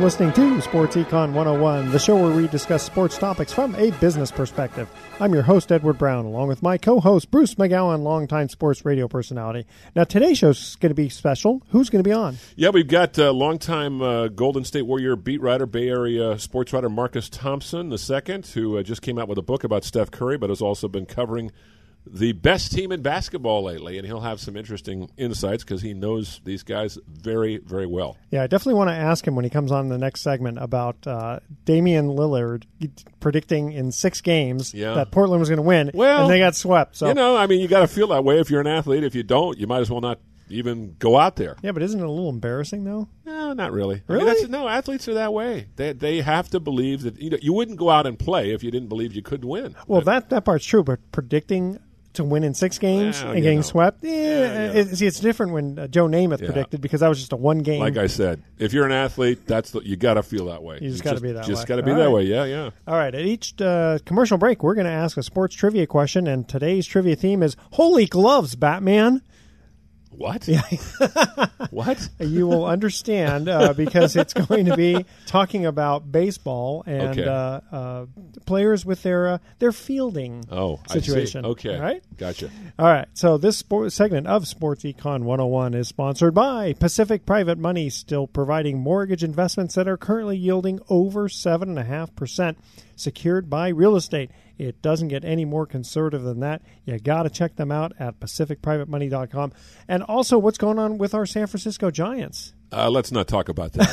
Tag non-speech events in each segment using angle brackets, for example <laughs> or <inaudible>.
You're listening to Sports Econ 101, the show where we discuss sports topics from a business perspective. I'm your host, Edward Brown, along with my co host, Bruce McGowan, longtime sports radio personality. Now, today's show's going to be special. Who's going to be on? Yeah, we've got uh, longtime uh, Golden State Warrior beat writer, Bay Area sports writer Marcus Thompson II, who uh, just came out with a book about Steph Curry, but has also been covering the best team in basketball lately, and he'll have some interesting insights because he knows these guys very, very well. Yeah, I definitely want to ask him when he comes on the next segment about uh, Damian Lillard predicting in six games Yeah. that Portland was going to win, Well, and they got swept. So You know, I mean, you got to feel that way if you're an athlete. If you don't, you might as well not even go out there. yeah, but isn't it a little embarrassing though? No, not really. I mean, Really? that's, no, athletes are that way. They they have to believe that you know you wouldn't go out and play if you didn't believe you could win. Well, that that part's true, but predicting to win in six games Well, and getting know. swept, yeah, Yeah, yeah. It, see, it's different when uh, Joe Namath predicted because that was just a one game. like I said, if you're an athlete, that's the, you got to feel that way. You just gotta be that Just way. got to be All that right. way. Yeah, yeah. All right, at each uh, commercial break, we're going to ask a sports trivia question, and today's trivia theme is "Holy gloves, Batman." What? <laughs> what? You will understand uh, because it's going to be <laughs> talking about baseball and Okay. uh, uh, players with their uh, their fielding Oh, situation. I see. Okay, All right. gotcha. All right. So this sport segment of Sports Econ 101 is sponsored by Pacific Private Money, still providing mortgage investments that are currently yielding over seven and a half percent, secured by real estate. It doesn't get any more conservative than that. You got to check them out at pacificprivatemoney.com. And also, what's going on with our San Francisco Giants? Uh, let's not talk about that.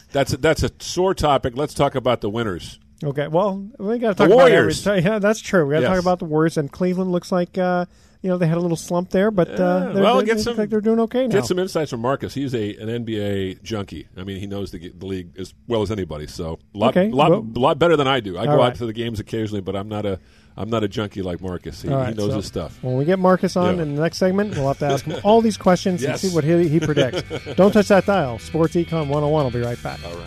<laughs> that's a, that's a sore topic. Let's talk about the winners. Okay. Well, we got to The talk about Warriors. every- <laughs> Yeah, that's true. We got to Yes. talk about the Warriors. And Cleveland looks like. Uh, you know they had a little slump there, but uh, Yeah, they're- well, they, get they some- like they're doing okay now. Get some insights from Marcus. He's a an NBA junkie. I mean, he knows the, the league as well as anybody. So a lot, Okay, lot, well- lot better than I do. I go right. out to the games occasionally, but I'm not a I'm not a junkie like Marcus. He, All he knows so his stuff. When we get Marcus on Yeah. in the next segment, we'll have to ask him <laughs> all these questions Yes. and see what he, he predicts. <laughs> Don't touch that dial. Sports Econ 101 will be right back. All right.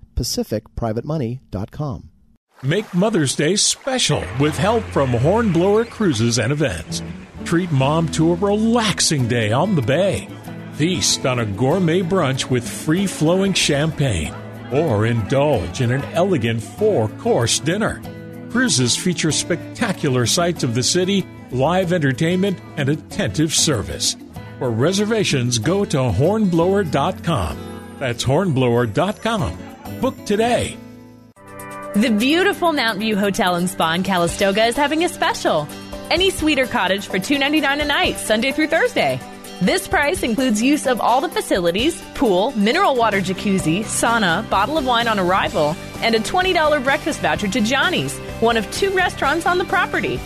pacificprivatemoney.com. Make Mother's Day special with help from Hornblower Cruises and Events. Treat mom to a relaxing day on the bay. Feast on a gourmet brunch with free flowing champagne. Or indulge in an elegant four course dinner. Cruises feature spectacular sights of the city, live entertainment, and attentive service. For reservations, go to hornblower.com. That's hornblower.com. Book today. The beautiful Mount View Hotel and Spa in Calistoga is having a special. Any suite or cottage for $2.99 a night, Sunday through Thursday. This price includes use of all the facilities pool, mineral water jacuzzi, sauna, bottle of wine on arrival, and a $20 breakfast voucher to Johnny's, one of two restaurants on the property.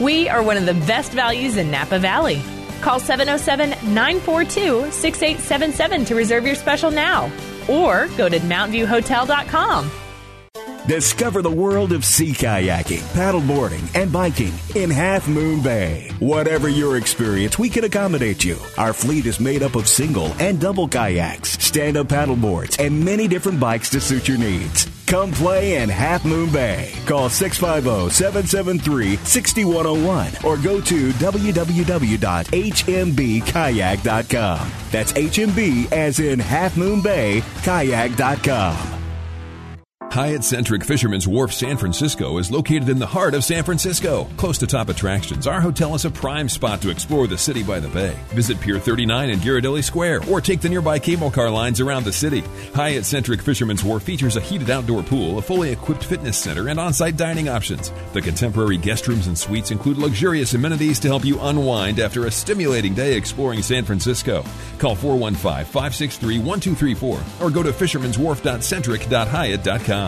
We are one of the best values in Napa Valley. Call 707 942 6877 to reserve your special now, or go to mountviewhotel.com. Discover the world of sea kayaking, paddleboarding, and biking in Half Moon Bay. Whatever your experience, we can accommodate you. Our fleet is made up of single and double kayaks, stand up paddleboards, and many different bikes to suit your needs. Come play in Half Moon Bay. Call 650 773 6101 or go to www.hmbkayak.com. That's HMB as in Half Moon Bay, kayak.com. Hyatt Centric Fisherman's Wharf San Francisco is located in the heart of San Francisco, close to top attractions. Our hotel is a prime spot to explore the city by the bay. Visit Pier 39 and Ghirardelli Square or take the nearby cable car lines around the city. Hyatt Centric Fisherman's Wharf features a heated outdoor pool, a fully equipped fitness center, and on-site dining options. The contemporary guest rooms and suites include luxurious amenities to help you unwind after a stimulating day exploring San Francisco. Call 415-563-1234 or go to fishermanswharf.centric.hyatt.com.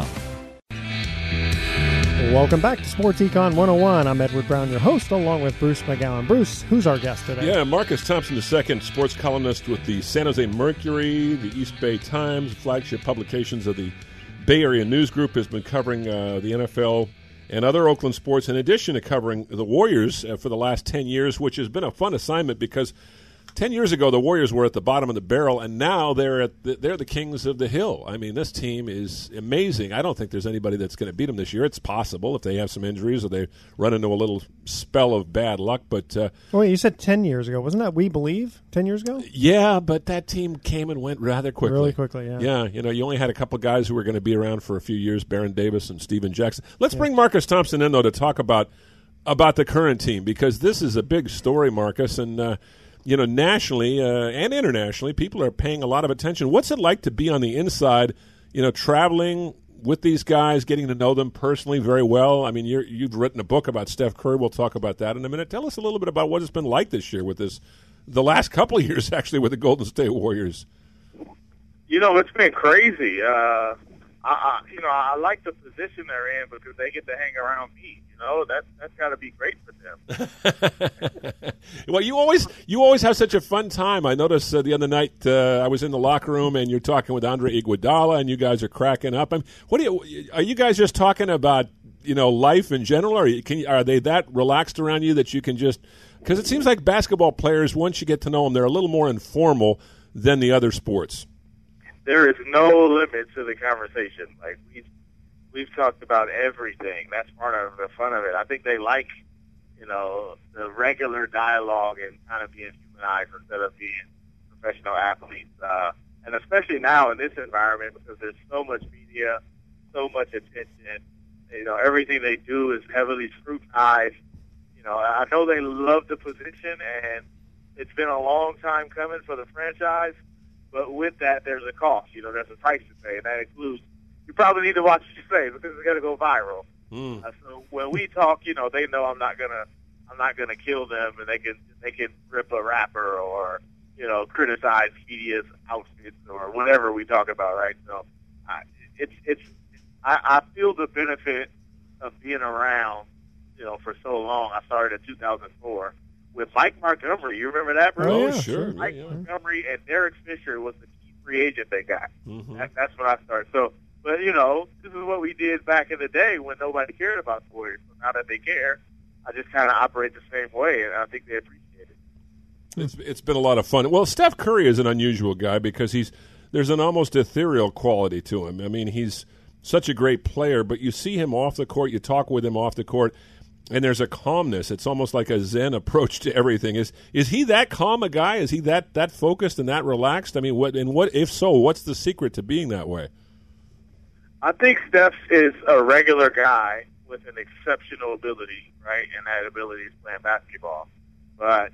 Welcome back to Sports Econ 101. I'm Edward Brown, your host, along with Bruce McGowan. Bruce, who's our guest today? Yeah, Marcus Thompson II, sports columnist with the San Jose Mercury, the East Bay Times, flagship publications of the Bay Area News Group, has been covering uh, the NFL and other Oakland sports, in addition to covering the Warriors uh, for the last 10 years, which has been a fun assignment because – Ten years ago, the Warriors were at the bottom of the barrel, and now they're at the, they're the kings of the hill. I mean, this team is amazing. I don't think there's anybody that's going to beat them this year. It's possible if they have some injuries or they run into a little spell of bad luck. But uh, oh, wait, you said ten years ago, wasn't that We Believe? Ten years ago? Yeah, but that team came and went rather quickly. Really quickly, yeah. Yeah, you know, you only had a couple guys who were going to be around for a few years: Baron Davis and Stephen Jackson. Let's yeah. bring Marcus Thompson in though to talk about about the current team because this is a big story, Marcus, and. Uh, you know, nationally uh, and internationally, people are paying a lot of attention. What's it like to be on the inside, you know, traveling with these guys, getting to know them personally very well? I mean, you have written a book about Steph Curry. We'll talk about that in a minute. Tell us a little bit about what it's been like this year with this, the last couple of years <laughs> actually with the Golden State Warriors. You know, it's been crazy. Uh, I, I, you know, I like the position they're in because they get to hang around me. You know, that that's got to be great for them. <laughs> well, you always you always have such a fun time. I noticed uh, the other night uh, I was in the locker room and you're talking with Andre Iguodala and you guys are cracking up. I mean, what do you are you guys just talking about? You know, life in general, or can you, are they that relaxed around you that you can just? Because it seems like basketball players, once you get to know them, they're a little more informal than the other sports there is no limit to the conversation. Like we've we've talked about everything. That's part of the fun of it. I think they like, you know, the regular dialogue and kind of being humanized instead of being professional athletes. Uh, and especially now in this environment because there's so much media, so much attention. You know, everything they do is heavily scrutinized. You know, I know they love the position and it's been a long time coming for the franchise but with that, there's a cost. You know, there's a price to pay, and that includes you probably need to watch what you say because it's going to go viral. Mm. Uh, so when we talk, you know, they know I'm not gonna I'm not gonna kill them, and they can they can rip a rapper or you know criticize media's outfits or whatever we talk about, right? So I, it's it's I, I feel the benefit of being around, you know, for so long. I started in 2004 with Mike Montgomery. You remember that, bro? Oh, yeah, sure. Mike yeah. Montgomery and Derek Fisher was the key free agent they got. Mm-hmm. That, that's when I started. So, but you know, this is what we did back in the day when nobody cared about the Warriors. So now that they care, I just kind of operate the same way, and I think they appreciate it. It's it's been a lot of fun. Well, Steph Curry is an unusual guy because he's there's an almost ethereal quality to him. I mean, he's such a great player, but you see him off the court, you talk with him off the court, and there's a calmness. It's almost like a Zen <laughs> approach to everything. Is is he that calm a guy? Is he that that focused and that relaxed? I mean, what and what if so? What's the secret to being that way? I think Steph is a regular guy with an exceptional ability, right? And that ability is playing basketball. But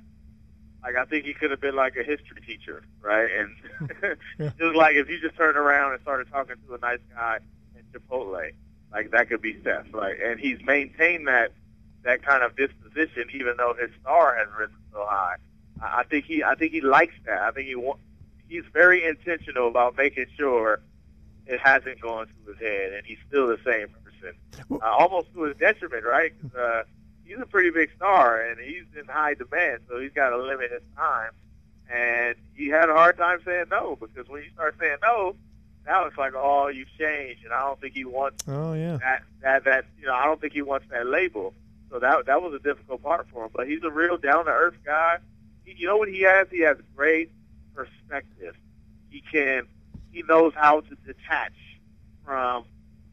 like I think he could have been like a history teacher, right? And <laughs> <laughs> just like if you just turned around and started talking to a nice guy in Chipotle, like that could be Steph, right? And he's maintained that that kind of disposition, even though his star has risen so high. I think he I think he likes that. I think he wa- he's very intentional about making sure it hasn't gone to his head, and he's still the same person, uh, almost to his detriment, right? 'Cause, uh, he's a pretty big star, and he's in high demand, so he's got to limit his time. And he had a hard time saying no because when you start saying no, now it's like, oh, you've changed, and I don't think he wants Oh yeah. that that that you know I don't think he wants that label. So that that was a difficult part for him. But he's a real down to earth guy. He, you know what he has? He has great perspective. He can he knows how to detach from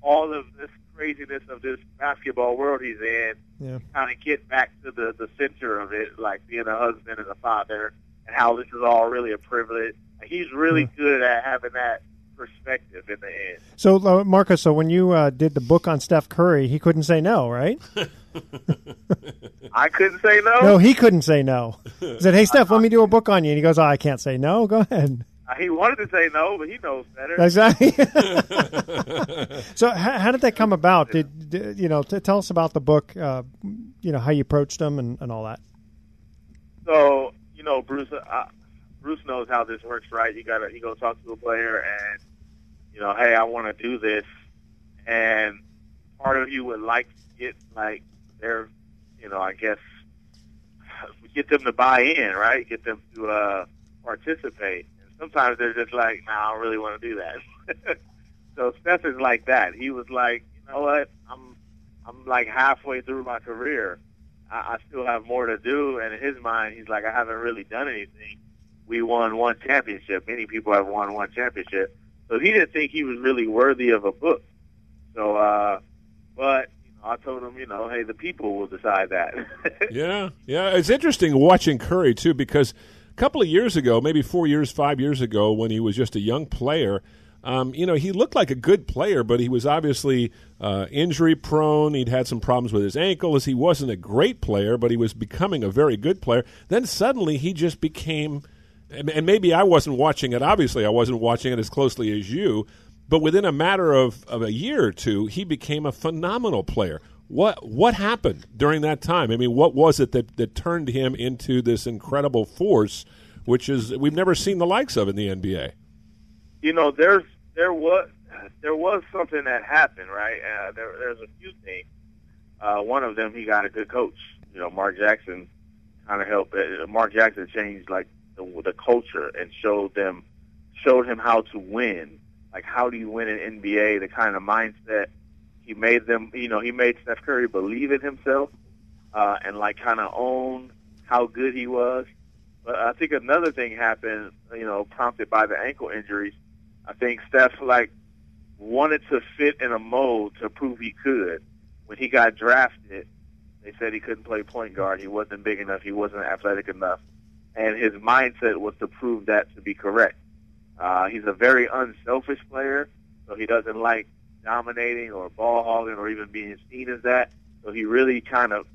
all of this craziness of this basketball world he's in. Yeah. Kind of get back to the the center of it, like being a husband and a father, and how this is all really a privilege. He's really good at having that perspective in the end. So, uh, Marcus, so when you uh, did the book on Steph Curry, he couldn't say no, right? <laughs> I couldn't say no. No, he couldn't say no. He said, "Hey, Steph, let me do a book on you." And he goes, "Oh, I can't say no. Go ahead." He wanted to say no, but he knows better. Exactly. <laughs> <laughs> so, how, how did that come about? Did, did you know? T- tell us about the book. Uh, you know how you approached them and, and all that. So you know, Bruce. Uh, Bruce knows how this works, right? You gotta you go talk to a player, and you know, hey, I want to do this, and part of you would like to get like their, you know, I guess <sighs> get them to buy in, right? Get them to uh, participate. Sometimes they're just like, nah, I don't really want to do that. <laughs> so Steph is like that. He was like, you know what? I'm I'm like halfway through my career. I, I still have more to do. And in his mind, he's like, I haven't really done anything. We won one championship. Many people have won one championship. So he didn't think he was really worthy of a book. So, uh, but I told him, you know, hey, the people will decide that. <laughs> yeah, yeah. It's interesting watching Curry too because a couple of years ago, maybe four years, five years ago, when he was just a young player, um, you know, he looked like a good player, but he was obviously uh, injury prone. He'd had some problems with his ankle. As he wasn't a great player, but he was becoming a very good player. Then suddenly he just became, and maybe I wasn't watching it. Obviously, I wasn't watching it as closely as you. But within a matter of, of a year or two, he became a phenomenal player. What what happened during that time? I mean, what was it that, that turned him into this incredible force, which is we've never seen the likes of in the NBA? you know, there's there was there was something that happened, right? Uh, there, there's a few things. Uh, one of them, he got a good coach. You know, Mark Jackson kind of helped. Uh, Mark Jackson changed like the, the culture and showed them showed him how to win. Like, how do you win in NBA? The kind of mindset he made them. You know, he made Steph Curry believe in himself uh, and like kind of own how good he was. But I think another thing happened. You know, prompted by the ankle injuries. I think Steph like wanted to fit in a mold to prove he could. When he got drafted, they said he couldn't play point guard. He wasn't big enough. He wasn't athletic enough. And his mindset was to prove that to be correct. Uh, he's a very unselfish player, so he doesn't like dominating or ball hogging or even being seen as that. So he really kind of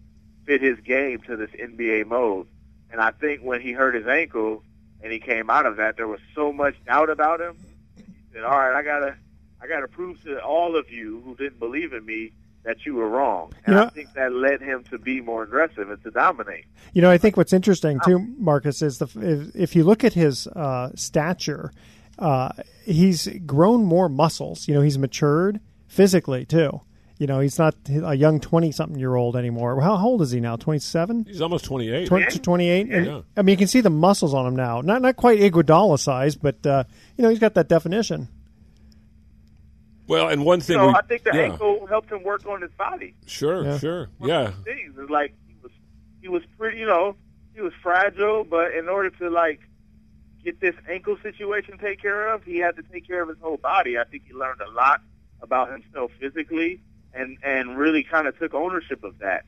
fit his game to this NBA mode. And I think when he hurt his ankle and he came out of that, there was so much doubt about him. He said, "All right, I gotta, I gotta prove to all of you who didn't believe in me that you were wrong." And You I think that led him to be more aggressive and to dominate. You know, I think what's interesting too, Marcus, is the if, if you look at his uh, stature, uh, he's grown more muscles. You know, he's matured physically too. You know, he's not a young twenty-something-year-old anymore. How old is he now? Twenty-seven. He's almost twenty eight. 20, 28 and, Yeah. I mean you can see the muscles on him now not not quite Iguodala size but uh, you know he's got that definition Well, and one thing So we, I think the yeah, ankle helped him work on his body. Sure, Yeah. sure, One yeah. of the things is like he was, he was pretty, you know, he was fragile, but in order to like get this ankle situation taken care of, he had to take care of his whole body. I think he learned a lot about himself physically, and and really kind of took ownership of that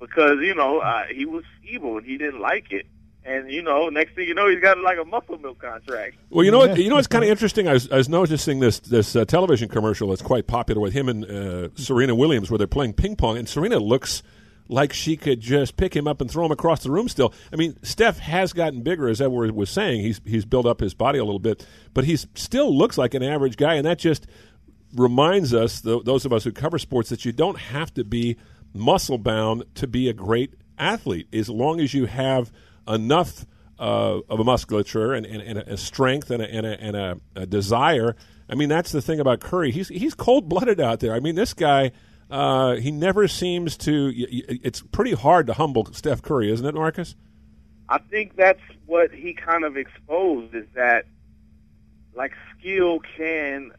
because you know uh, he was feeble and he didn't like it. And you know, next thing you know, he's got like a muscle milk contract. Well, you know what? You know it's kind of interesting. I was, I was noticing this this uh, television commercial that's quite popular with him and uh, Serena Williams, where they're playing ping pong, and Serena looks like she could just pick him up and throw him across the room. Still, I mean, Steph has gotten bigger, as Edward was saying. He's he's built up his body a little bit, but he still looks like an average guy, and that just reminds us, th- those of us who cover sports, that you don't have to be muscle bound to be a great athlete as long as you have enough uh, of a musculature and, and, and a strength and, a, and, a, and a, a, desire. I mean, that's the thing about Curry. He's he's cold blooded out there. I mean, this guy. Uh, he never seems to. It's pretty hard to humble Steph Curry, isn't it, Marcus? I think that's what he kind of exposed is that, like, skill can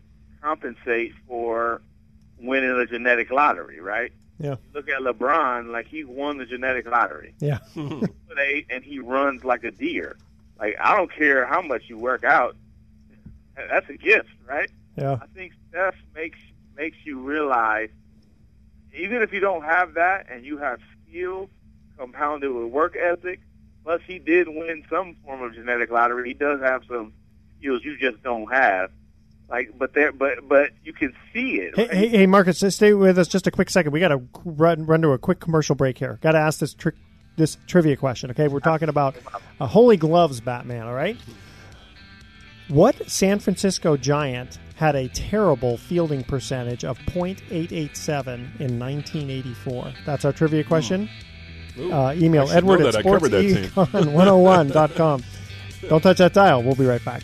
compensate for winning a genetic lottery, right? Yeah. Look at LeBron, like he won the genetic lottery. Yeah. <laughs> and he runs like a deer. Like I don't care how much you work out, that's a gift, right? Yeah. I think Steph makes makes you realize, even if you don't have that and you have skill compounded with work ethic, plus he did win some form of genetic lottery. He does have some skills you just don't have. Like, but there, but but you can see it. Right? Hey, hey, Marcus, stay with us just a quick second. We got to run run to a quick commercial break here. Got to ask this trick this trivia question. Okay, we're talking about a Holy Gloves Batman. All right, what San Francisco Giant had a terrible fielding percentage of .887 in 1984? That's our trivia question. Ooh, uh, email Edward at sportsecon101.com. Don't touch that dial. We'll be right back.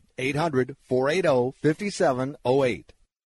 800 480 5708.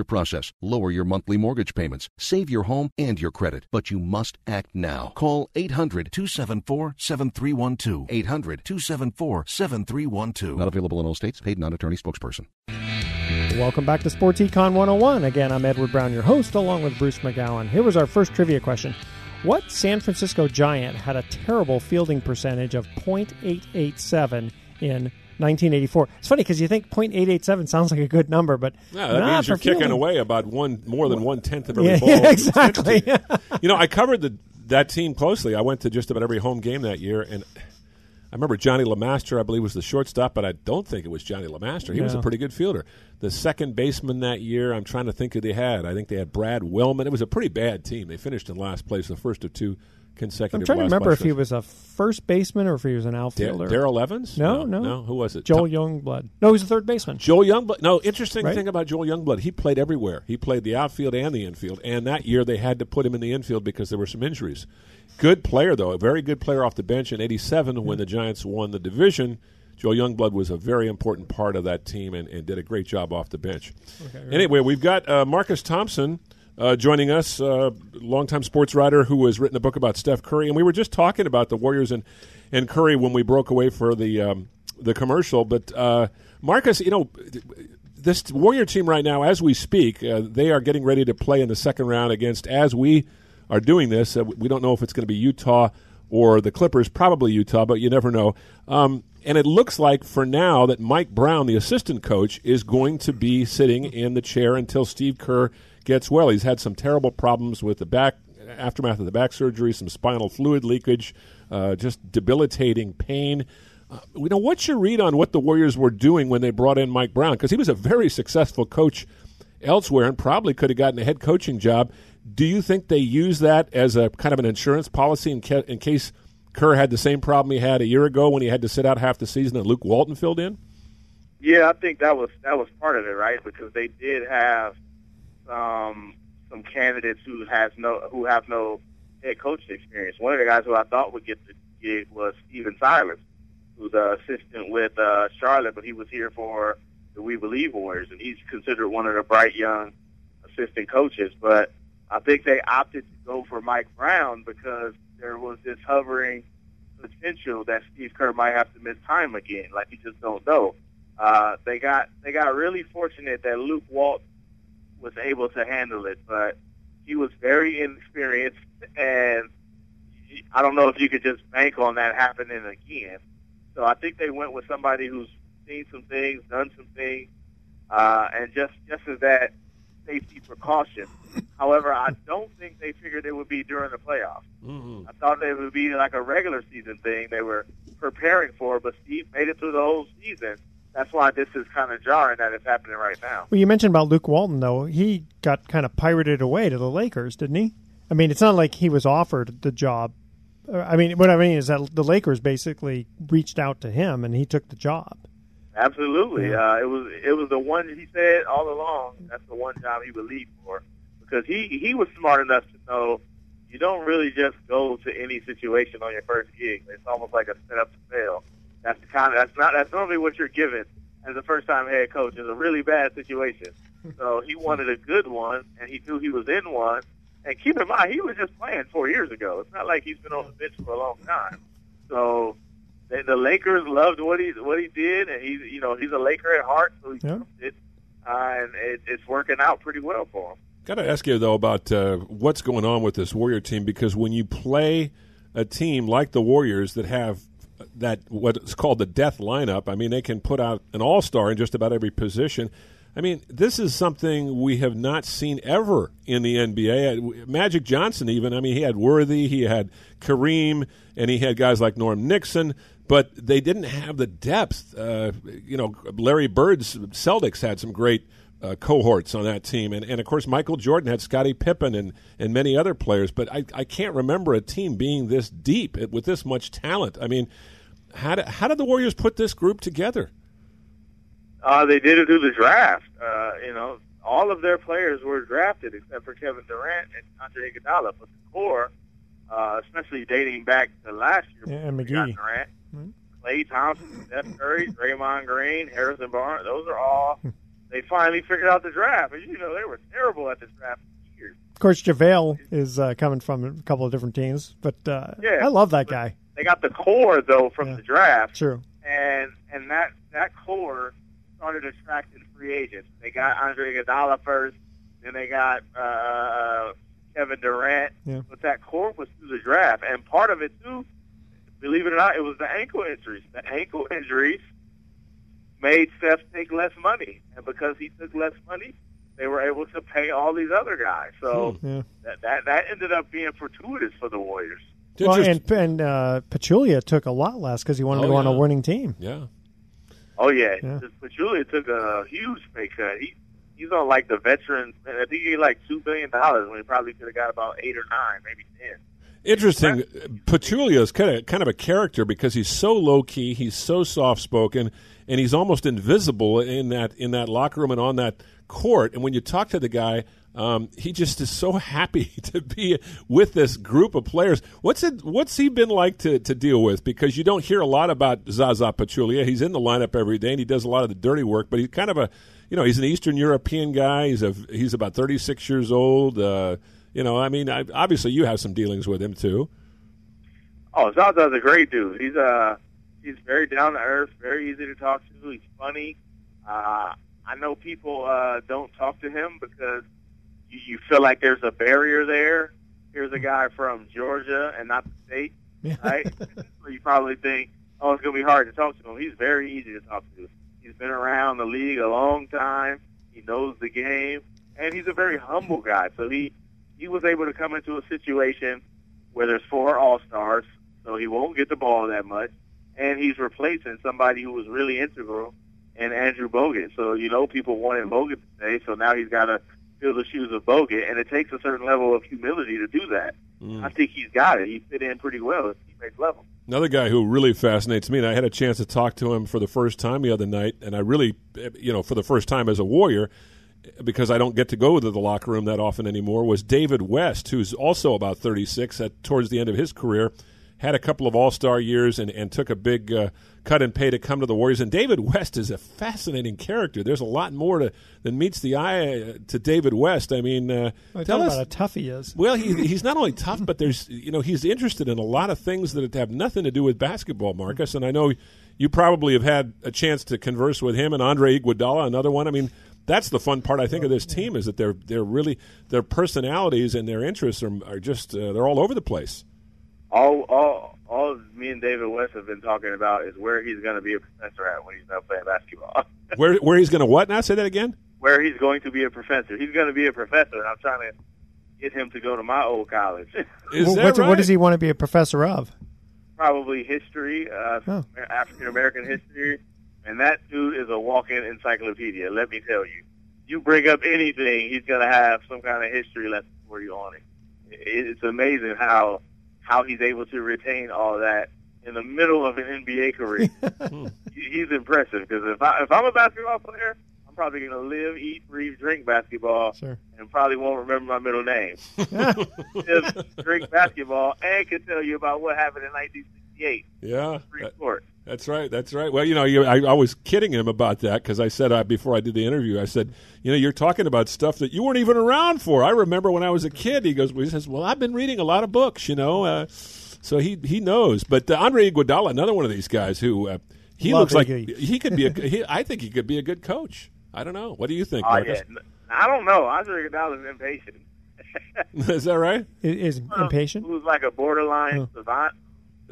process, lower your monthly mortgage payments, save your home and your credit, but you must act now. Call 800 274 7312. 800 274 7312. Not available in all states. Paid non attorney spokesperson. Welcome back to Sports Econ 101. Again, I'm Edward Brown, your host, along with Bruce McGowan. Here was our first trivia question. What San Francisco Giant had a terrible fielding percentage of .887 in 1984. It's funny because you think .887 sounds like a good number, but Yeah, that means you're kicking fielding. away about one more than one tenth of every Yeah, <laughs> ball. yeah, exactly. you know, I covered the, that team closely. I went to just about every home game that year, and I remember Johnnie LeMaster, I believe, was the shortstop, but I don't think it was Johnnie LeMaster. He was a pretty good fielder. The second baseman that year, I'm trying to think who they had. I think they had Brad Wellman. It was a pretty bad team. They finished in last place, the first of two consecutive. I'm trying to remember if he was a first baseman or if he was an outfielder. Darrell Evans? No, no, no, Who was it? Joel Youngblood. No, he was a third baseman. Joel Youngblood. No, interesting Right? thing about Joel Youngblood, he played everywhere. He played the outfield and the infield, and that year they had to put him in the infield because there were some injuries. Good player though, a very good player off the bench in '87 when the Giants won the division. Joel Youngblood was a very important part of that team and, and did a great job off the bench. Anyway, we've got uh, Marcus Thompson uh, joining us, uh, longtime sports writer who has written a book about Steph Curry, and we were just talking about the Warriors and, and Curry when we broke away for the um, the commercial. But uh, Marcus, you know, this Warrior team right now, as we speak, uh, they are getting ready to play in the second round against. As we are doing this, uh, we don't know if it's going to be Utah or the Clippers. Probably Utah, but you never know. Um, and it looks like for now that Mike Brown, the assistant coach, is going to be sitting in the chair until Steve Kerr gets well. He's had some terrible problems with the back aftermath of the back surgery, some spinal fluid leakage, uh, just debilitating pain. Uh, you know, what's your read on what the Warriors were doing when they brought in Mike Brown? Because he was a very successful coach elsewhere and probably could have gotten a head coaching job. Do you think they use that as a kind of an insurance policy in, ca- in case Kerr had the same problem he had a year ago when he had to sit out half the season and Luke Walton filled in? Yeah, I think that was that was part of it, right? Because they did have some some candidates who has no who have no head coaching experience. One of the guys who I thought would get the gig was Stephen Silas, who's an assistant with uh, Charlotte, but he was here for the We Believe Warriors, and he's considered one of the bright young assistant coaches. But I think they opted to go for Mike Brown because there was this hovering potential that Steve Kerr might have to miss time again. Like you just don't know. Uh, they got they got really fortunate that Luke Walt was able to handle it, but he was very inexperienced, and I don't know if you could just bank on that happening again. So I think they went with somebody who's seen some things, done some things, uh, and just just as that safety precaution. However, I don't think they figured it would be during the playoffs. Mm-hmm. I thought it would be like a regular season thing they were preparing for, but Steve made it through the whole season. That's why this is kind of jarring that it's happening right now. Well, you mentioned about Luke Walton, though. He got kind of pirated away to the Lakers, didn't he? I mean, it's not like he was offered the job. Uh, I mean, what I mean is that the Lakers basically reached out to him and he took the job. Absolutely, uh, it was it was the one he said all along. That's the one job he would leave for because he he was smart enough to know you don't really just go to any situation on your first gig. It's almost like a setup to fail. That's the kind of that's not that's normally what you're given as a first time head coach is a really bad situation. So he wanted a good one, and he knew he was in one. And keep in mind, he was just playing four years ago. It's not like he's been on the bench for a long time. So the, the Lakers loved what he what he did, and he's you know he's a Laker at heart, so he Yeah. it, uh, and it, it's working out pretty well for him. Got to ask you though about uh, what's going on with this Warrior team because when you play a team like the Warriors that have that what's called the death lineup, I mean they can put out an all star in just about every position. I mean, this is something we have not seen ever in the NBA. Magic Johnson, even, I mean, he had Worthy, he had Kareem, and he had guys like Norm Nixon, but they didn't have the depth. Uh, you know, Larry Bird's Celtics had some great uh, cohorts on that team, and, and of course, Michael Jordan had Scottie Pippen and, and many other players, but I, I can't remember a team being this deep with this much talent. I mean, how did, how did the Warriors put this group together? Uh, they did it through the draft. Uh, you know, all of their players were drafted except for Kevin Durant and Andre Iguodala. But the core, uh, especially dating back to last year, Yeah, and we got McGee. Durant, Mhm. Klay Thompson, Steph Curry, Draymond Green, Harrison Barnes. Those are all. <laughs> They finally figured out the draft. And, you know, they were terrible at the draft. Of course, JaVale is uh, coming from a couple of different teams, but uh, Yeah, I love that guy. They got the core though from the draft. True. and and that that core started attracting free agents. They got Andre Iguodala first, then they got uh, Kevin Durant. Yeah. But that core was through the draft, and part of it too, believe it or not, it was the ankle injuries. The ankle injuries made Steph take less money, and because he took less money, they were able to pay all these other guys. So Hmm. Yeah. that, that that ended up being fortuitous for the Warriors. Well, and and uh, Pachulia took a lot less because he wanted Oh, to go on a winning team. Yeah. Oh yeah, Yeah. Pachulia took a huge pay cut. He he's on like the veteran. I think he like two billion dollars when he probably could have got about eight or nine, maybe ten. Interesting. Pachulia is kind of kind of a character because he's so low key, he's so soft spoken, and he's almost invisible in that in that locker room and on that court. And when you talk to the guy, um, he just is so <laughs> happy to be with this group of players. What's it? What's he been like to, to deal with? Because you don't hear a lot about Zaza Pachulia. He's in the lineup every day and he does a lot of the dirty work. But he's kind of a you know he's an Eastern European guy. He's a he's about thirty six years old. Uh, you know, I mean, I, obviously you have some dealings with him too. Oh, Zaza's a great dude. He's uh he's very down to earth, very easy to talk to. He's funny. Uh, I know people uh, don't talk to him because you, you feel like there's a barrier there. Here's a guy from Georgia and not the state, right? <laughs> so you probably think, oh, it's gonna be hard to talk to him. He's very easy to talk to. He's been around the league a long time. He knows the game, and he's a very humble guy. So he he was able to come into a situation where there's four all stars, so he won't get the ball that much, and he's replacing somebody who was really integral in Andrew Bogut. So you know people wanted Bogut to stay, so now he's got to fill the shoes of Bogut, and it takes a certain level of humility to do that. Mm. I think he's got it. He fit in pretty well at teammates level. Another guy who really fascinates me, and I had a chance to talk to him for the first time the other night, and I really, you know, for the first time as a Warrior, because I don't get to go to the locker room that often anymore, was David West, who's also about 36 at towards the end of his career, had a couple of All Star years and, and took a big uh, cut and pay to come to the Warriors. And David West is a fascinating character. There's a lot more to than meets the eye uh, to David West. I mean, uh, Well, tell us how tough he is. well, he, he's not only tough, but there's you know he's interested in a lot of things that have nothing to do with basketball, Marcus. And I know you probably have had a chance to converse with him and Andre Iguodala, another one. I mean, that's the fun part I think of this team is that they're they're really their personalities and their interests are, are just uh, they're all over the place. All, all, all me and David West have been talking about is where he's going to be a professor at when he's not playing basketball. <laughs> Where where he's going to what now? Say that again. where he's going to be a professor. He's going to be a professor, and I'm trying to get him to go to my old college. <laughs> Is Well, what's- What does he want to be a professor of? Probably history, uh, Oh. African American history, and that dude is a walking encyclopedia. Let me tell you, you bring up anything, he's going to have some kind of history lesson for you on it. It- It's amazing how how he's able to retain all that in the middle of an NBA career. <laughs> Hmm. he's impressive because if I if I'm a basketball player, I'm probably going to live, eat, breathe, drink basketball, Sure. and probably won't remember my middle name. <laughs> Just drink basketball and can tell you about what happened in 1968. Yeah, Free that- sport. That's right. That's right. Well, you know, you, I, I was kidding him about that because I said uh, before I did the interview, I said, you know, you're talking about stuff that you weren't even around for. I remember when I was a kid. He goes, well, he says, well, I've been reading a lot of books, you know, uh, so he he knows. But uh, Andre Iguodala, another one of these guys who uh, he Love looks like Iggy. he could be. A, he, I think he could be a good coach. I don't know. What do you think? Marcus? yeah, I don't know. Andre Iguodala is impatient. <laughs> <laughs> Is that right? Is, is impatient? Who's like a borderline savant.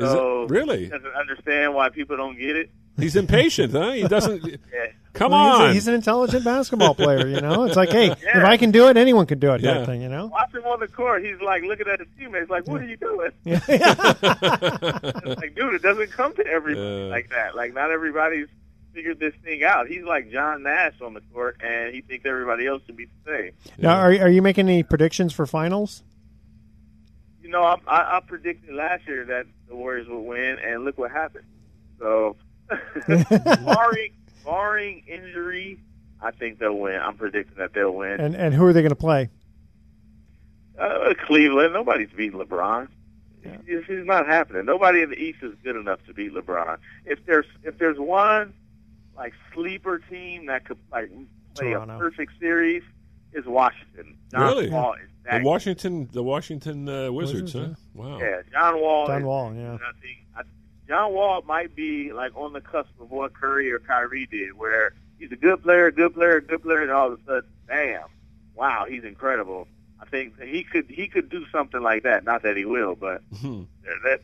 Is it- So really? He doesn't understand why people don't get it. He's impatient, huh? He doesn't. <laughs> Yeah. Come Well, he's a- on. He's, an intelligent basketball player, you know? It's like, hey, <laughs> if I can do it, anyone can do it, Yeah. type thing, you know? Watch him on the court. He's like looking at his teammates, like, "What are you doing?" Yeah. <laughs> It's like, dude, it doesn't come to everybody Uh. like that. Like, not everybody's figured this thing out. He's like John Nash on the court, and he thinks everybody else should be the same. Now, are, are you making any predictions for finals? You know, I, I, I predicted last year that the Warriors would win, and look what happened. So, <laughs> barring barring injury, I think they'll win. I'm predicting that they'll win. And and who are they going to play? Uh, Cleveland, nobody's beating LeBron. This is not happening. Nobody in the East is good enough to beat LeBron. If there's if there's one like sleeper team that could like play Toronto. a perfect series, is Washington. John Really? Wall is The that Washington, the Washington uh, Wizards, Wizards, huh? Wow. Yeah, John Wall. John is- Wall, yeah. I think I, John Wall might be like on the cusp of what Curry or Kyrie did, where he's a good player, good player, good player, and all of a sudden, bam, wow, he's incredible. I think he could he could do something like that. Not that he will, but Hmm.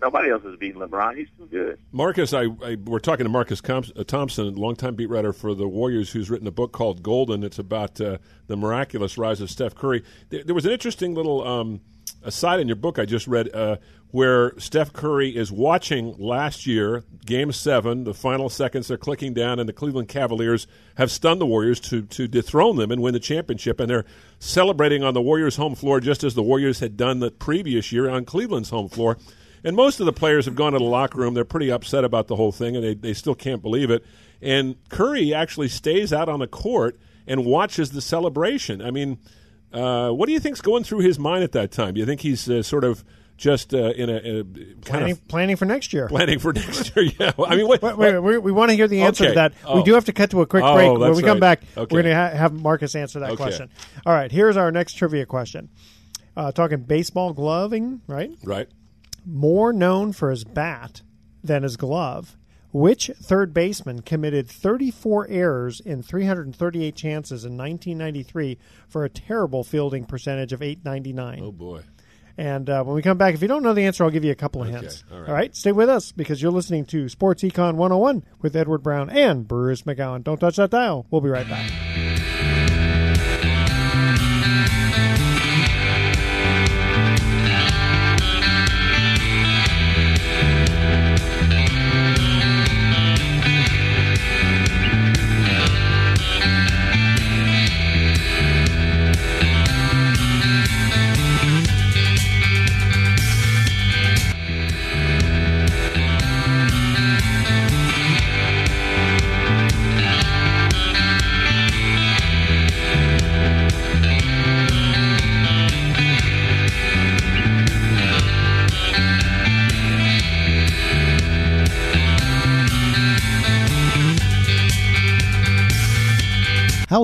nobody else is beating LeBron. He's too good. Marcus, I, I we're talking to Marcus uh, Thompson, longtime beat writer for the Warriors, who's written a book called Golden. It's about uh, the miraculous rise of Steph Curry. There, there was an interesting little um, aside in your book I just read uh, where Steph Curry is watching last year, Game Seven, the final seconds are clicking down, and the Cleveland Cavaliers have stunned the Warriors to to dethrone them and win the championship, and they're celebrating on the Warriors' home floor just as the Warriors had done the previous year on Cleveland's home floor. And most of the players have gone to the locker room. They're pretty upset about the whole thing, and they, they still can't believe it. And Curry actually stays out on the court and watches the celebration. I mean, uh, what do you think's going through his mind at that time? Do you think he's uh, sort of just uh, in, a, in a kind Planning, of planning for next year. planning for <laughs> next year? Yeah. I mean, wait, Wait, wait, we, we want to hear the answer Okay. to that. Oh. We do have to cut to a quick Oh, break. When we come right. back, Okay. we're going to ha- have Marcus answer that Okay. question. All right, here's our next trivia question. Uh, talking baseball gloving, right? Right. More known for his bat than his glove. Which third baseman committed 34 errors in 338 chances in 1993 for a terrible fielding percentage of 899? Oh boy. And uh, when we come back, if you don't know the answer, I'll give you a couple of Okay, hints. all right. all right, stay with us because you're listening to Sports Econ 101 with Edward Brown and Bruce McGowan. Don't touch that dial. We'll be right back.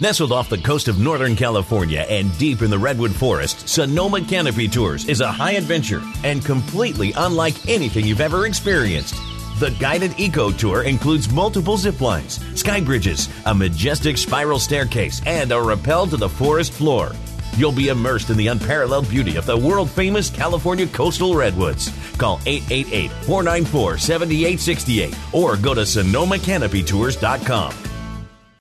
Nestled off the coast of Northern California and deep in the Redwood Forest, Sonoma Canopy Tours is a high adventure and completely unlike anything you've ever experienced. The guided eco tour includes multiple zip lines, sky bridges, a majestic spiral staircase, and a rappel to the forest floor. You'll be immersed in the unparalleled beauty of the world famous California coastal redwoods. Call 888 494 7868 or go to SonomaCanopyTours.com.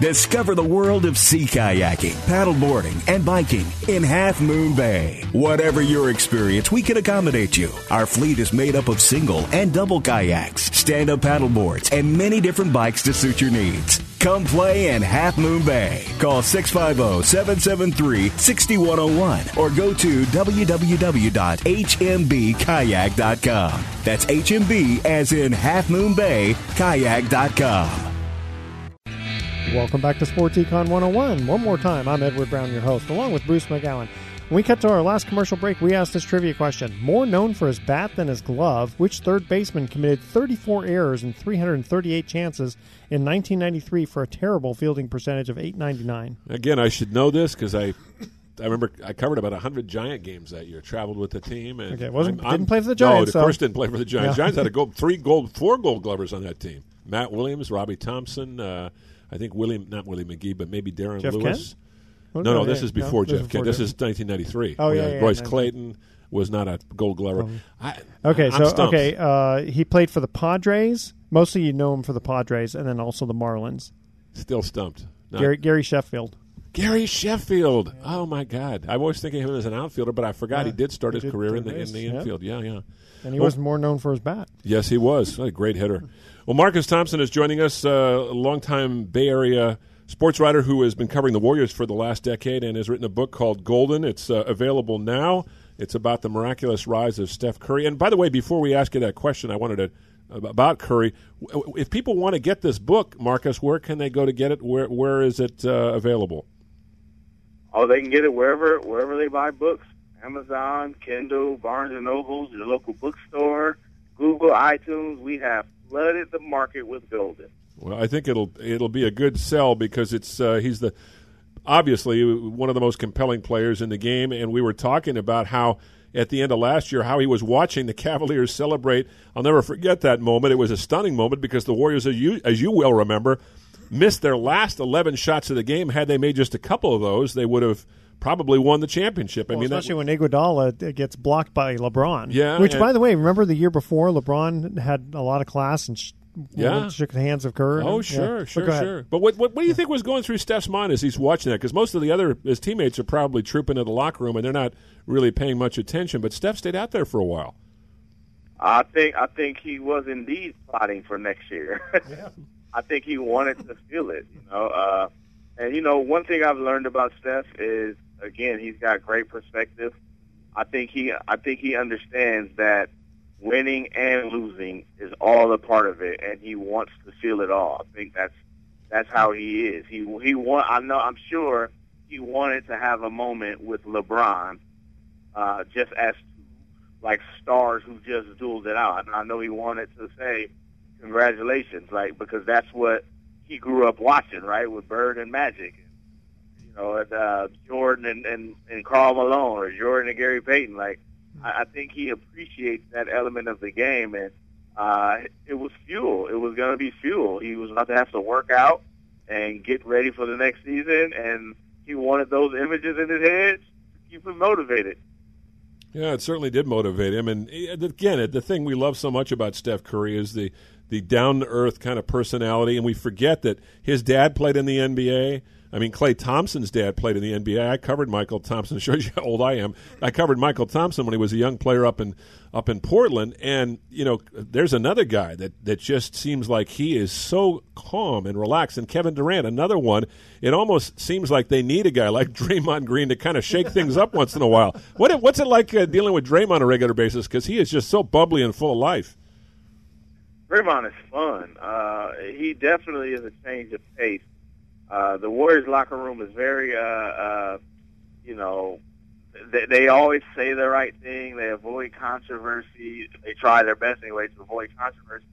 Discover the world of sea kayaking, paddleboarding, and biking in Half Moon Bay. Whatever your experience, we can accommodate you. Our fleet is made up of single and double kayaks, stand up paddleboards, and many different bikes to suit your needs. Come play in Half Moon Bay. Call 650 773 6101 or go to www.hmbkayak.com. That's HMB as in Half Moon Bay, kayak.com. Welcome back to Sports Econ 101. One more time, I'm Edward Brown, your host, along with Bruce McGowan. When we cut to our last commercial break, we asked this trivia question. More known for his bat than his glove, which third baseman committed 34 errors and 338 chances in 1993 for a terrible fielding percentage of 899? Again, I should know this because I. I remember I covered about hundred Giant games that year. Traveled with the team, and Okay, wasn't- I'm- didn't I'm- play for the Giants, No, of so- course didn't play for the Giants. Yeah. Giants had a gold, three gold, four gold glovers on that team. Matt Williams, Robby Thompson, uh, I think William, not Willie McGee, but maybe Darren Jeff Lewis. Kent? Oh, No, no, this is before no, Jeff Kent. This is 1993. Oh, yeah, yeah, Royce 19. Clayton was not a Gold Glover. I, Okay, I'm so stumped. okay, uh, he played for the Padres. Mostly, you know him for the Padres, and then also the Marlins. Still stumped. Not- Gary, Gary Sheffield. Gary Sheffield. Oh my God! I was thinking of him as an outfielder, but I forgot Yeah, he did start he his did career in the in the yeah. infield. Yeah, yeah. And he Well- was more known for his bat. Yes, he was a great hitter. Well, Marcus Thompson is joining us, uh, a longtime Bay Area sports writer who has been covering the Warriors for the last decade and has written a book called Golden. It's uh, available now. It's about the miraculous rise of Steph Curry. And by the way, before we ask you that question, I wanted to about Curry. If people want to get this book, Marcus, where can they go to get it? Where where is it uh, available? Oh, they can get it wherever wherever they buy books: Amazon, Kindle, Barnes and Nobles, your local bookstore, Google, iTunes. We have flooded the market with Golden. Well, I think it'll it'll be a good sell because it's uh, he's the obviously one of the most compelling players in the game, and we were talking about how at the end of last year how he was watching the <laughs> Cavaliers celebrate. I'll never forget that moment. It was a stunning moment because the Warriors, as you as you well remember, missed their last eleven shots of the game. Had they made just a couple of those, they would have probably won the championship. I Well, mean, that- especially when Iguodala uh, gets blocked by LeBron. Yeah, Which, and- by the way, remember the year before LeBron had a lot of class and sh- Yeah. shook the hands of Kerr. Oh, and- sure, yeah. sure, But go ahead. sure. But what, what what do you think was going through Steph's mind as he's watching that? Because most of the other his teammates are probably trooping to the locker room and they're not really paying much attention. But Steph stayed out there for a while. I think I think he was indeed plotting for next year. <laughs> I think he wanted to feel it, you know. Uh, and you know, one thing I've learned about Steph is again he's got great perspective. I think he I think he understands that winning and losing is all a part of it, and he wants to feel it all. I think that's that's how he is. He he want I know I'm sure he wanted to have a moment with LeBron, uh, just as like stars who just dueled it out. And I know he wanted to say congratulations, like because that's what he grew up watching, right, with Bird and Magic. Know, and, uh, Jordan and, and and Karl Malone or Jordan and Gary Payton. Like, I, I think he appreciates that element of the game, and uh, it was fuel. It was going to be fuel. He was about to have to work out and get ready for the next season, and he wanted those images in his head to keep him motivated. Yeah, it certainly did motivate him. And eh, again, the thing we love so much about Steph Curry is the the down to earth kind of personality, and we forget that his dad played in the NBA. I mean, Klay Thompson's dad played in the NBA. I covered Mychal Thompson. <laughs> Shows you how old I am. I covered Mychal Thompson when he was a young player up in up in Portland. And you know, there's another guy that that just seems like he is so calm and relaxed. And Kevin Durant, another one. It almost seems like they need a guy like <laughs> Draymond Green to kind of shake things up once in a while. What what's it like uh, dealing with Draymond on a regular basis? Because he is just so bubbly and full of life. Draymond is fun. Uh, he definitely is a change of pace. Uh, the Warriors locker room is very, uh, uh, you know, they, they always say the right thing. They avoid controversy. They try their best anyway to avoid controversy.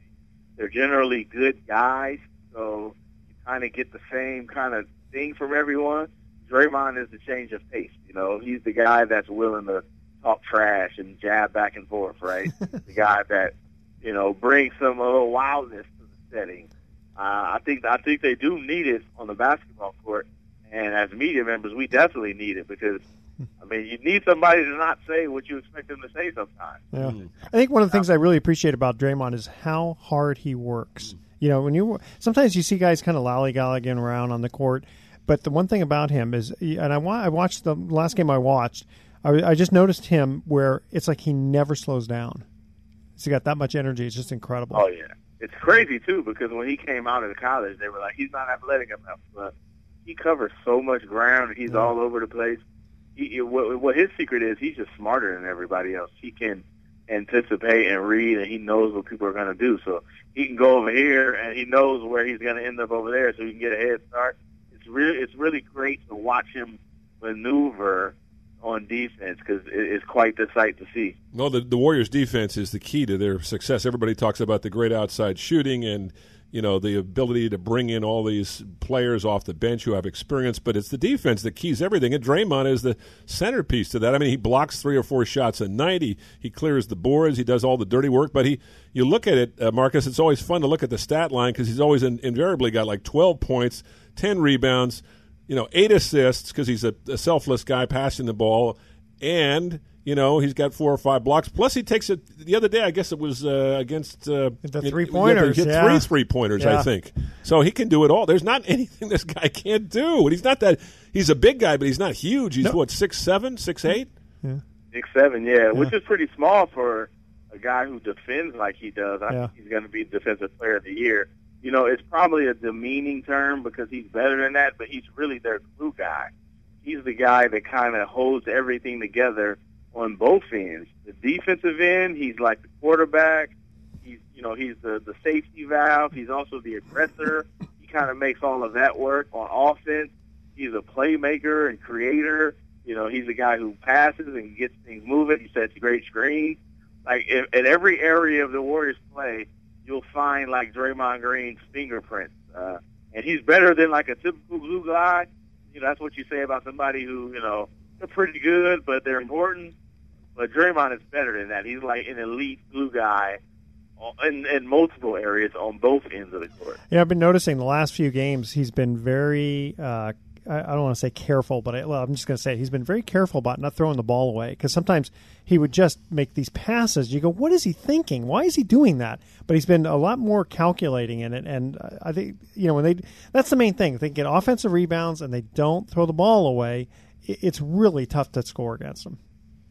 They're generally good guys, so you kind of get the same kind of thing from everyone. Draymond is the change of pace. You know, he's the guy that's willing to talk trash and jab back and forth, right? <laughs> the guy that you know brings some a little wildness to the setting. Uh, I think I think they do need it on the basketball court, and as media members, we definitely need it because I mean you need somebody to not say what you expect them to say sometimes. Yeah. I think one of the things I really appreciate about Draymond is how hard he works. You know, when you sometimes you see guys kind of lollygagging around on the court, but the one thing about him is, and I wa- I watched the last game I watched, I, I just noticed him where it's like he never slows down. He's got that much energy. It's just incredible. Oh yeah, it's crazy too because when he came out of college, they were like, he's not athletic enough, but he covers so much ground. and He's Yeah. all over the place. He, he- what, what his secret is, he's just smarter than everybody else. He can anticipate and read, and he knows what people are going to do. So he can go over here, and he knows where he's going to end up over there, so he can get a head start. It's really, it's really great to watch him maneuver on defense because it, it's quite the sight to see. No, the, the Warriors' defense is the key to their success. Everybody talks about the great outside shooting and you know the ability to bring in all these players off the bench who have experience, but it's the defense that keys everything. And Draymond is the centerpiece to that. I mean, he blocks three or four shots a night. He he clears the boards. He does all the dirty work. But he, you look at it, uh, Marcus. It's always fun to look at the stat line because he's always in, invariably got like twelve points, ten rebounds, you know, eight assists because he's a, a selfless guy passing the ball, and you know he's got four or five blocks. Plus, he takes it. The other day, I guess it was uh, against uh, The three-pointers, He yeah. three three pointers, I think. So he can do it all. There's not <laughs> anything this guy can't do. And he's not that. He's a big guy, but he's not huge. He's what six seven, six eight. Yeah. Six seven, yeah, which is pretty small for a guy who defends like he does. I Yeah. think he's going to be defensive player of the year. You know, it's probably a demeaning term because he's better than that, but he's really their glue guy. He's the guy that kind of holds everything together on both ends. The defensive end, he's like the quarterback. He's, you know, he's the the safety valve. He's also the aggressor. He kind of makes all of that work on offense. He's a playmaker and creator. You know, he's a guy who passes and gets things moving. He sets great screens. Like in, in every area of the Warriors play, you'll find like Draymond Green's fingerprints. Uh, and he's better than like a typical glue guy. You know, that's what you say about somebody who, you know, they're pretty good, but they're important. But Draymond is better than that. He's like an elite glue guy in, in multiple areas on both ends of the court. Yeah, I've been noticing the last few games he's been very. Uh, I I don't want to say careful, but I, well, I'm just going to say he's been very careful about not throwing the ball away because sometimes he would just make these passes. You go, what is he thinking? Why is he doing that? But he's been a lot more calculating in it, and I think you know when they that's the main thing. If they get offensive rebounds and they don't throw the ball away, it's really tough to score against them.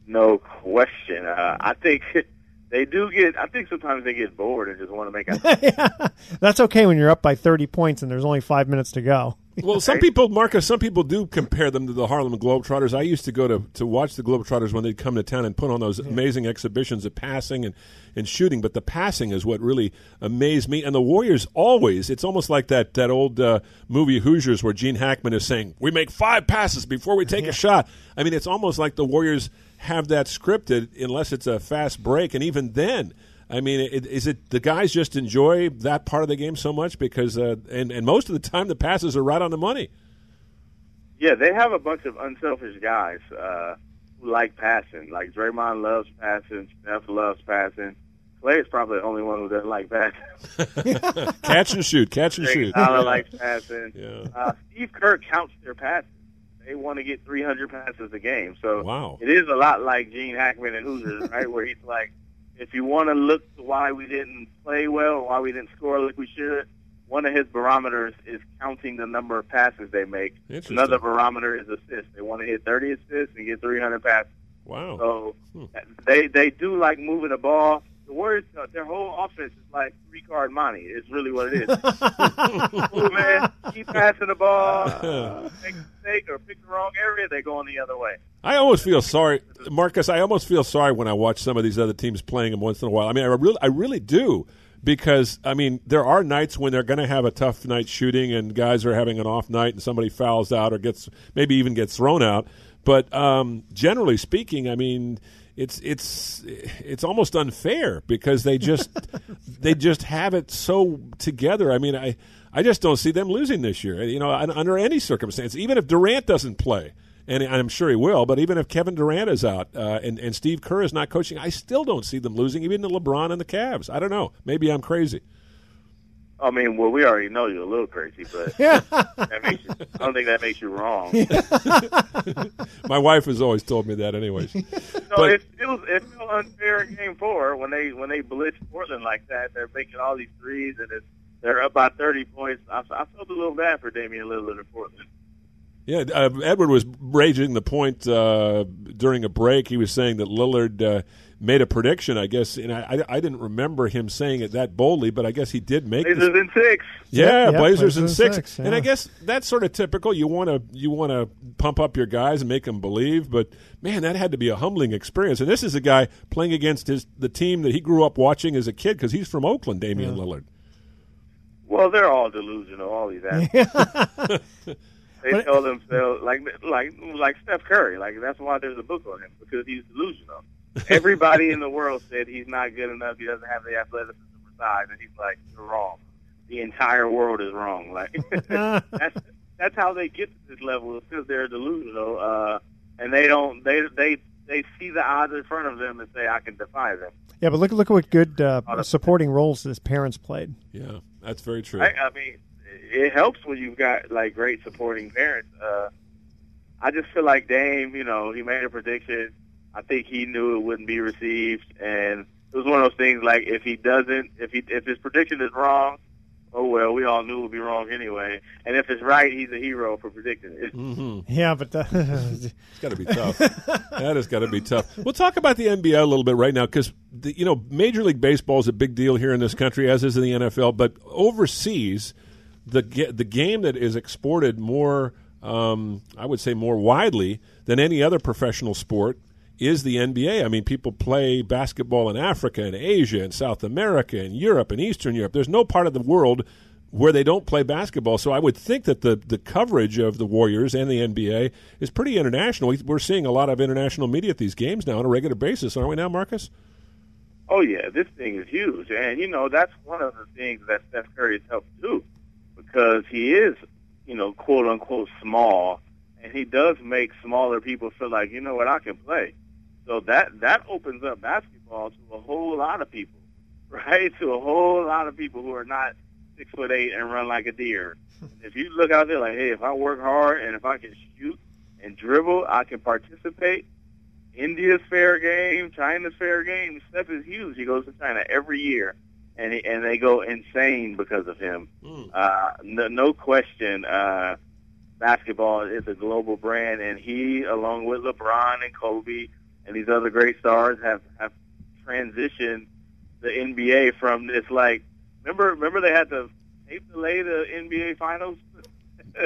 No question. Uh, I think <laughs> they do get. I think sometimes they get bored and just want to make a <laughs> That's okay when you're up by 30 points and there's only five minutes to go. <laughs> Well, some people, Marcus, some people do compare them to the Harlem Globetrotters. I used to go to, to watch the Globetrotters when they'd come to town and put on those amazing exhibitions of passing and, and shooting. But the passing is what really amazed me. And the Warriors always, it's almost like that, that old uh, movie Hoosiers where Gene Hackman is saying, We make five passes before we take a shot. I mean, it's almost like the Warriors have that scripted unless it's a fast break. And even then, I mean, it, is it the guys just enjoy that part of the game so much because, uh, and and most of the time the passes are right on the money. Yeah, they have a bunch of unselfish guys uh, who like passing. Like Draymond loves passing, Steph loves passing. Klay is probably the only one who doesn't like passing. <laughs> catch and shoot, catch and shoot. Tyler likes passing. <laughs> Yeah. Uh, Steve Kerr counts their passes. They want to get 300 passes a game. So Wow. it is a lot like Gene Hackman and Hoosiers, right? <laughs> Where he's like, if you want to look to why we didn't play well, or why we didn't score like we should, one of his barometers is counting the number of passes they make. Another barometer is assists. They want to hit 30 assists and get 300 passes. Wow. So Hmm. they they do like moving the ball. The Warriors, uh, their whole offense is like three card monte. It's really what it is. Move, <laughs> man. Keep passing the ball. <laughs> Uh, make a mistake or pick the wrong area, they're going the other way. I almost feel sorry, Marcus. I almost feel sorry when I watch some of these other teams playing them once in a while. I mean, I really, I really do, because I mean, there are nights when they're going to have a tough night shooting, and guys are having an off night, and somebody fouls out or gets maybe even gets thrown out. But um, generally speaking, I mean, it's it's it's almost unfair because they just <laughs> they just have it so together. I mean, I I just don't see them losing this year. You know, under any circumstance, even if Durant doesn't play and I'm sure he will. But even if Kevin Durant is out uh, and and Steve Kerr is not coaching, I still don't see them losing, even to LeBron and the Cavs. I don't know. Maybe I'm crazy. I mean, well, we already know you're a little crazy, but <laughs> that makes you, I don't think that makes you wrong. <laughs> <laughs> My wife has always told me that, anyways. No, But- it feels it feels unfair in Game Four when they when they blitz Portland like that. They're making all these threes, and it's they're up by 30 points. I, I felt a little bad for Damian Lillard in Portland. Yeah, uh, Edward was raising the point uh, during a break. He was saying that Lillard uh, made a prediction, I guess, and I, I, didn't remember him saying it that boldly, but I guess he did make. Blazers in six. Yeah, Yeah, Blazers in Blazers in six, six, and. I guess that's sort of typical. You want to you want to pump up your guys and make them believe, but man, that had to be a humbling experience. And this is a guy playing against his the team that he grew up watching as a kid because he's from Oakland, Damian Lillard. Well, they're all delusional. All these athletes. <laughs> <laughs> they But- tell themselves like like like Steph Curry. Like that's why there's a book on him because he's delusional. <laughs> Everybody in the world said he's not good enough. He doesn't have the athleticism for size, and he's like, "You're wrong. The entire world is wrong." Like <laughs> <laughs> that's that's how they get to this level is because they're delusional, uh, and they don't they they they see the odds in front of them and say, "I can defy them." Yeah, but look look at what good uh, supporting roles his parents played. Yeah, that's very true. I, I mean, it helps when you've got like great supporting parents. Uh, I just feel like Dame, you know, he made a prediction. I think he knew it wouldn't be received, and it was one of those things like if he doesn't, if he if his prediction is wrong, oh well, we all knew it would be wrong anyway. And if it's right, he's a hero for predicting it. Mm-hmm. <laughs> Yeah, but uh, It's got to be tough. <laughs> that has got to be tough. We'll talk about the NBA a little bit right now because you know Major League Baseball is a big deal here in this country, as is in the NFL. But overseas, the the game that is exported more, um, I would say, more widely than any other professional sport is the NBA. I mean, people play basketball in Africa and Asia and South America and Europe and Eastern Europe. There's no part of the world where they don't play basketball. So I would think that the, the coverage of the Warriors and the NBA is pretty international. We, we're seeing a lot of international media at these games now on a regular basis, aren't we now, Marcus? Oh yeah, this thing is huge, and you know that's one of the things that Steph Curry has helped do because he is, you know, quote unquote small, and he does make smaller people feel like you know what I can play. So that that opens up basketball to a whole lot of people, <laughs> right? To a whole lot of people who are not six foot eight and run like a deer. <laughs> if you look out there like, hey, if I work hard and if I can shoot and dribble, I can participate. India's fair game, China's fair game. Steph is huge. He goes to China every year, and he, and they go insane because of him. Uh, no, no question. Uh, basketball is a global brand, and he, along with LeBron and Kobe and these other great stars, have have transitioned the NBA from this like. Remember, remember they had to tape delay the NBA finals.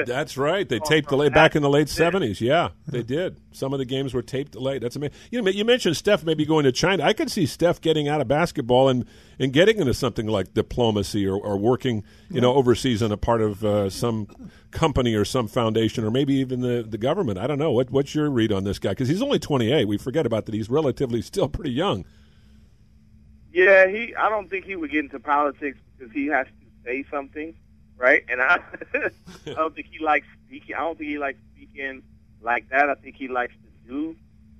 That's right. They taped delayed back in the late seventies. Yeah, they did. Some of the games were taped delayed. That's amazing. You know, you mentioned Steph maybe going to China. I could see Steph getting out of basketball and, and getting into something like diplomacy or, or working, you know, overseas on a part of uh, some company or some foundation or maybe even the, the government. I don't know. What what's your read on this guy? Because he's only twenty eight. We forget about that. He's relatively still pretty young. Yeah, he. I don't think he would get into politics because he has to say something, right? And I, <laughs> I don't think he likes speaking. I don't think he likes speaking like that. I think he likes to do.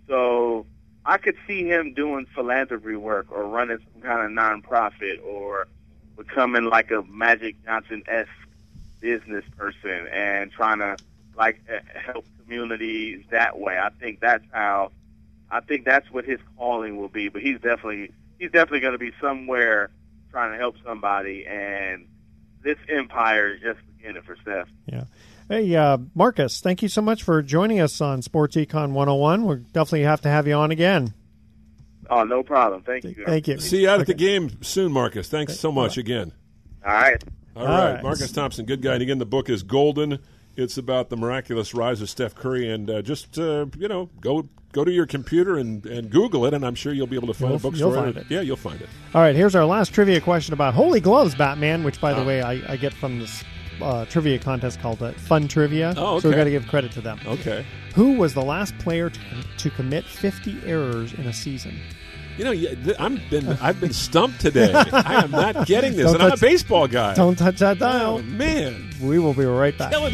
So I could see him doing philanthropy work or running some kind of nonprofit or becoming like a Magic Johnson esque business person and trying to like help communities that way. I think that's how. I think that's what his calling will be. But he's definitely he's definitely going to be somewhere trying to help somebody, and this empire is just beginning for Steph. Yeah. Hey, uh, Marcus, thank you so much for joining us on Sports Econ 101. We'll definitely have to have you on again. Oh, no problem. Thank you. Thank you. See you out at the game soon, Marcus. Thanks so much again. All right. All All right. right. Marcus Thompson, good guy. And again, the book is Golden. It's about the miraculous rise of Steph Curry, and uh, just uh, you know, go go to your computer and, and Google it, and I'm sure you'll be able to find You'll- a bookstore. you'll find it. Yeah, you'll find it. All right, here's our last trivia question about Holy Gloves Batman, which, by the Ah. way, I, I get from this uh, trivia contest called uh, Fun Trivia. Oh, okay. So we got to give credit to them. Okay. Who was the last player to, to commit 50 errors in a season? You know, I'm been I've been stumped today. I am not getting this, Don't and I'm a baseball guy. Don't touch that dial. Oh, man. We will be right back. Killing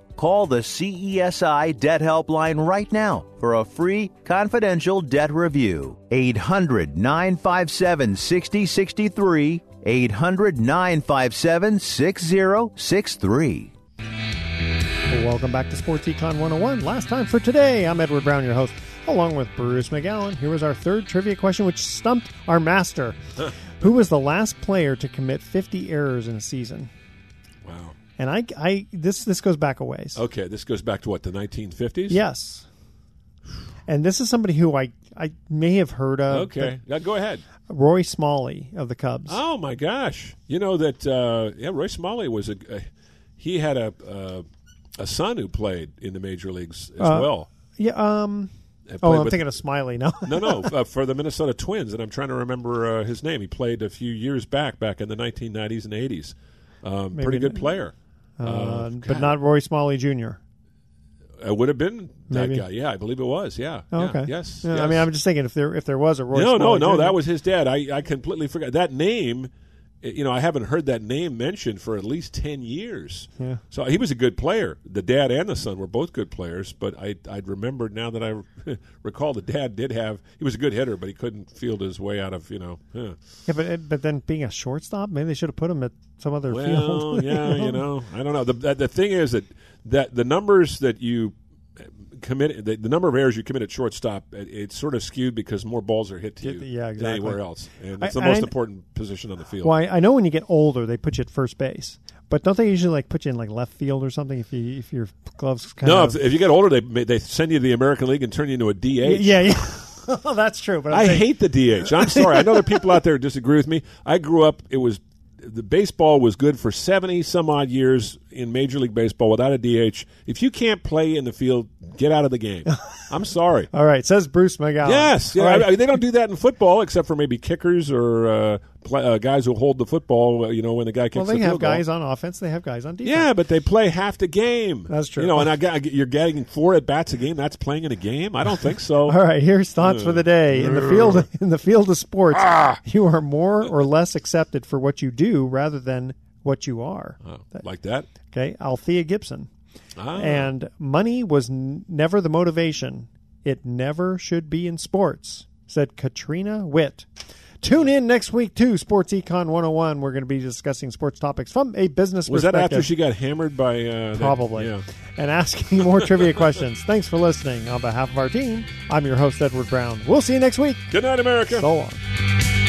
Call the CESI Debt Helpline right now for a free confidential debt review. 800 957 6063. 800 957 6063. Welcome back to Sports Econ 101. Last time for today, I'm Edward Brown, your host, along with Bruce McGowan. Here was our third trivia question, which stumped our master. <laughs> Who was the last player to commit 50 errors in a season? And I, I this this goes back a ways. Okay, this goes back to what the 1950s. Yes. And this is somebody who I, I may have heard of. Okay, now go ahead. Roy Smalley of the Cubs. Oh my gosh! You know that uh, yeah, Roy Smalley was a, a he had a uh, a son who played in the major leagues as Uh, well. Yeah. Um. Uh, Oh, I'm with- thinking of Smiley now. no, no, <laughs> uh, for the Minnesota Twins, and I'm trying to remember uh, his name. He played a few years back, back in the 1990s and 80s. Um, pretty good player, Uh, but not Roy Smalley Jr. It would have been that Maybe. guy. Yeah, I believe it was. Yeah. Oh, Yeah. okay. Yes. Yeah, I yes. mean, I'm just thinking if there if there was a Roy. no, no, no. Jr. That was his dad. I, I completely forgot that name. You know, I haven't heard that name mentioned for at least ten years. Yeah. So he was a good player. The dad and the son were both good players. But I I'd remembered now that I <laughs> recall the dad did have he was a good hitter, but he couldn't field his way out of you know. yeah. Yeah, but but then being a shortstop, maybe they should have put him at some other Well, field. <laughs> yeah, you know, I don't know. The the, the thing is that that the numbers that you commit, the, the number of errors you commit at shortstop, it, it's sort of skewed because more balls are hit to you Yeah, than exactly. anywhere else, and I- it's the and most I- important position on the field. Well, I, I know when you get older, they put you at first base, but don't they usually like put you in like left field or something if you if your gloves kind no, of if, if you get older, they may- they send you to the American League and turn you into a DH. yeah yeah. <laughs> Oh, That's true, but I'm I saying- hate the DH. I'm <laughs> sorry. I know there are people out there who disagree with me. I grew up. It was the baseball was good for seventy some odd years in Major League Baseball without a DH. If you can't play in the field, get out of the game. <laughs> I'm sorry. All right, says Bruce McGowan. Yes, yeah, right. I- I- they don't do that in football except for maybe kickers or uh, play, uh, guys who hold the football. uh, You know, when the guy kicks well, they the have field goal. guys on offense. They have guys on defense. Yeah, but they play half the game. That's true. You know, and I got, you're getting four at bats a game. That's playing in a game. I don't think so. <laughs> All right, here's thoughts for the day. In the field in the field of sports, Ah. you are more or less accepted for what you do rather than what you are. like that. Okay, Althea Gibson. Ah. And money was n- never the motivation. It never should be in sports, said Katarina Witt. Tune in next week to Sports Econ 101. We're going to be discussing sports topics from a business Was that after she got hammered by? Uh, that- Probably. yeah. And asking more trivia questions. Thanks for listening. On behalf of our team, I'm your host, Edward Brown. We'll see you next week. Good night, America. So long.